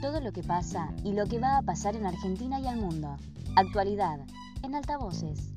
todo lo que pasa y lo que va a pasar en Argentina y al mundo. Actualidad en altavoces.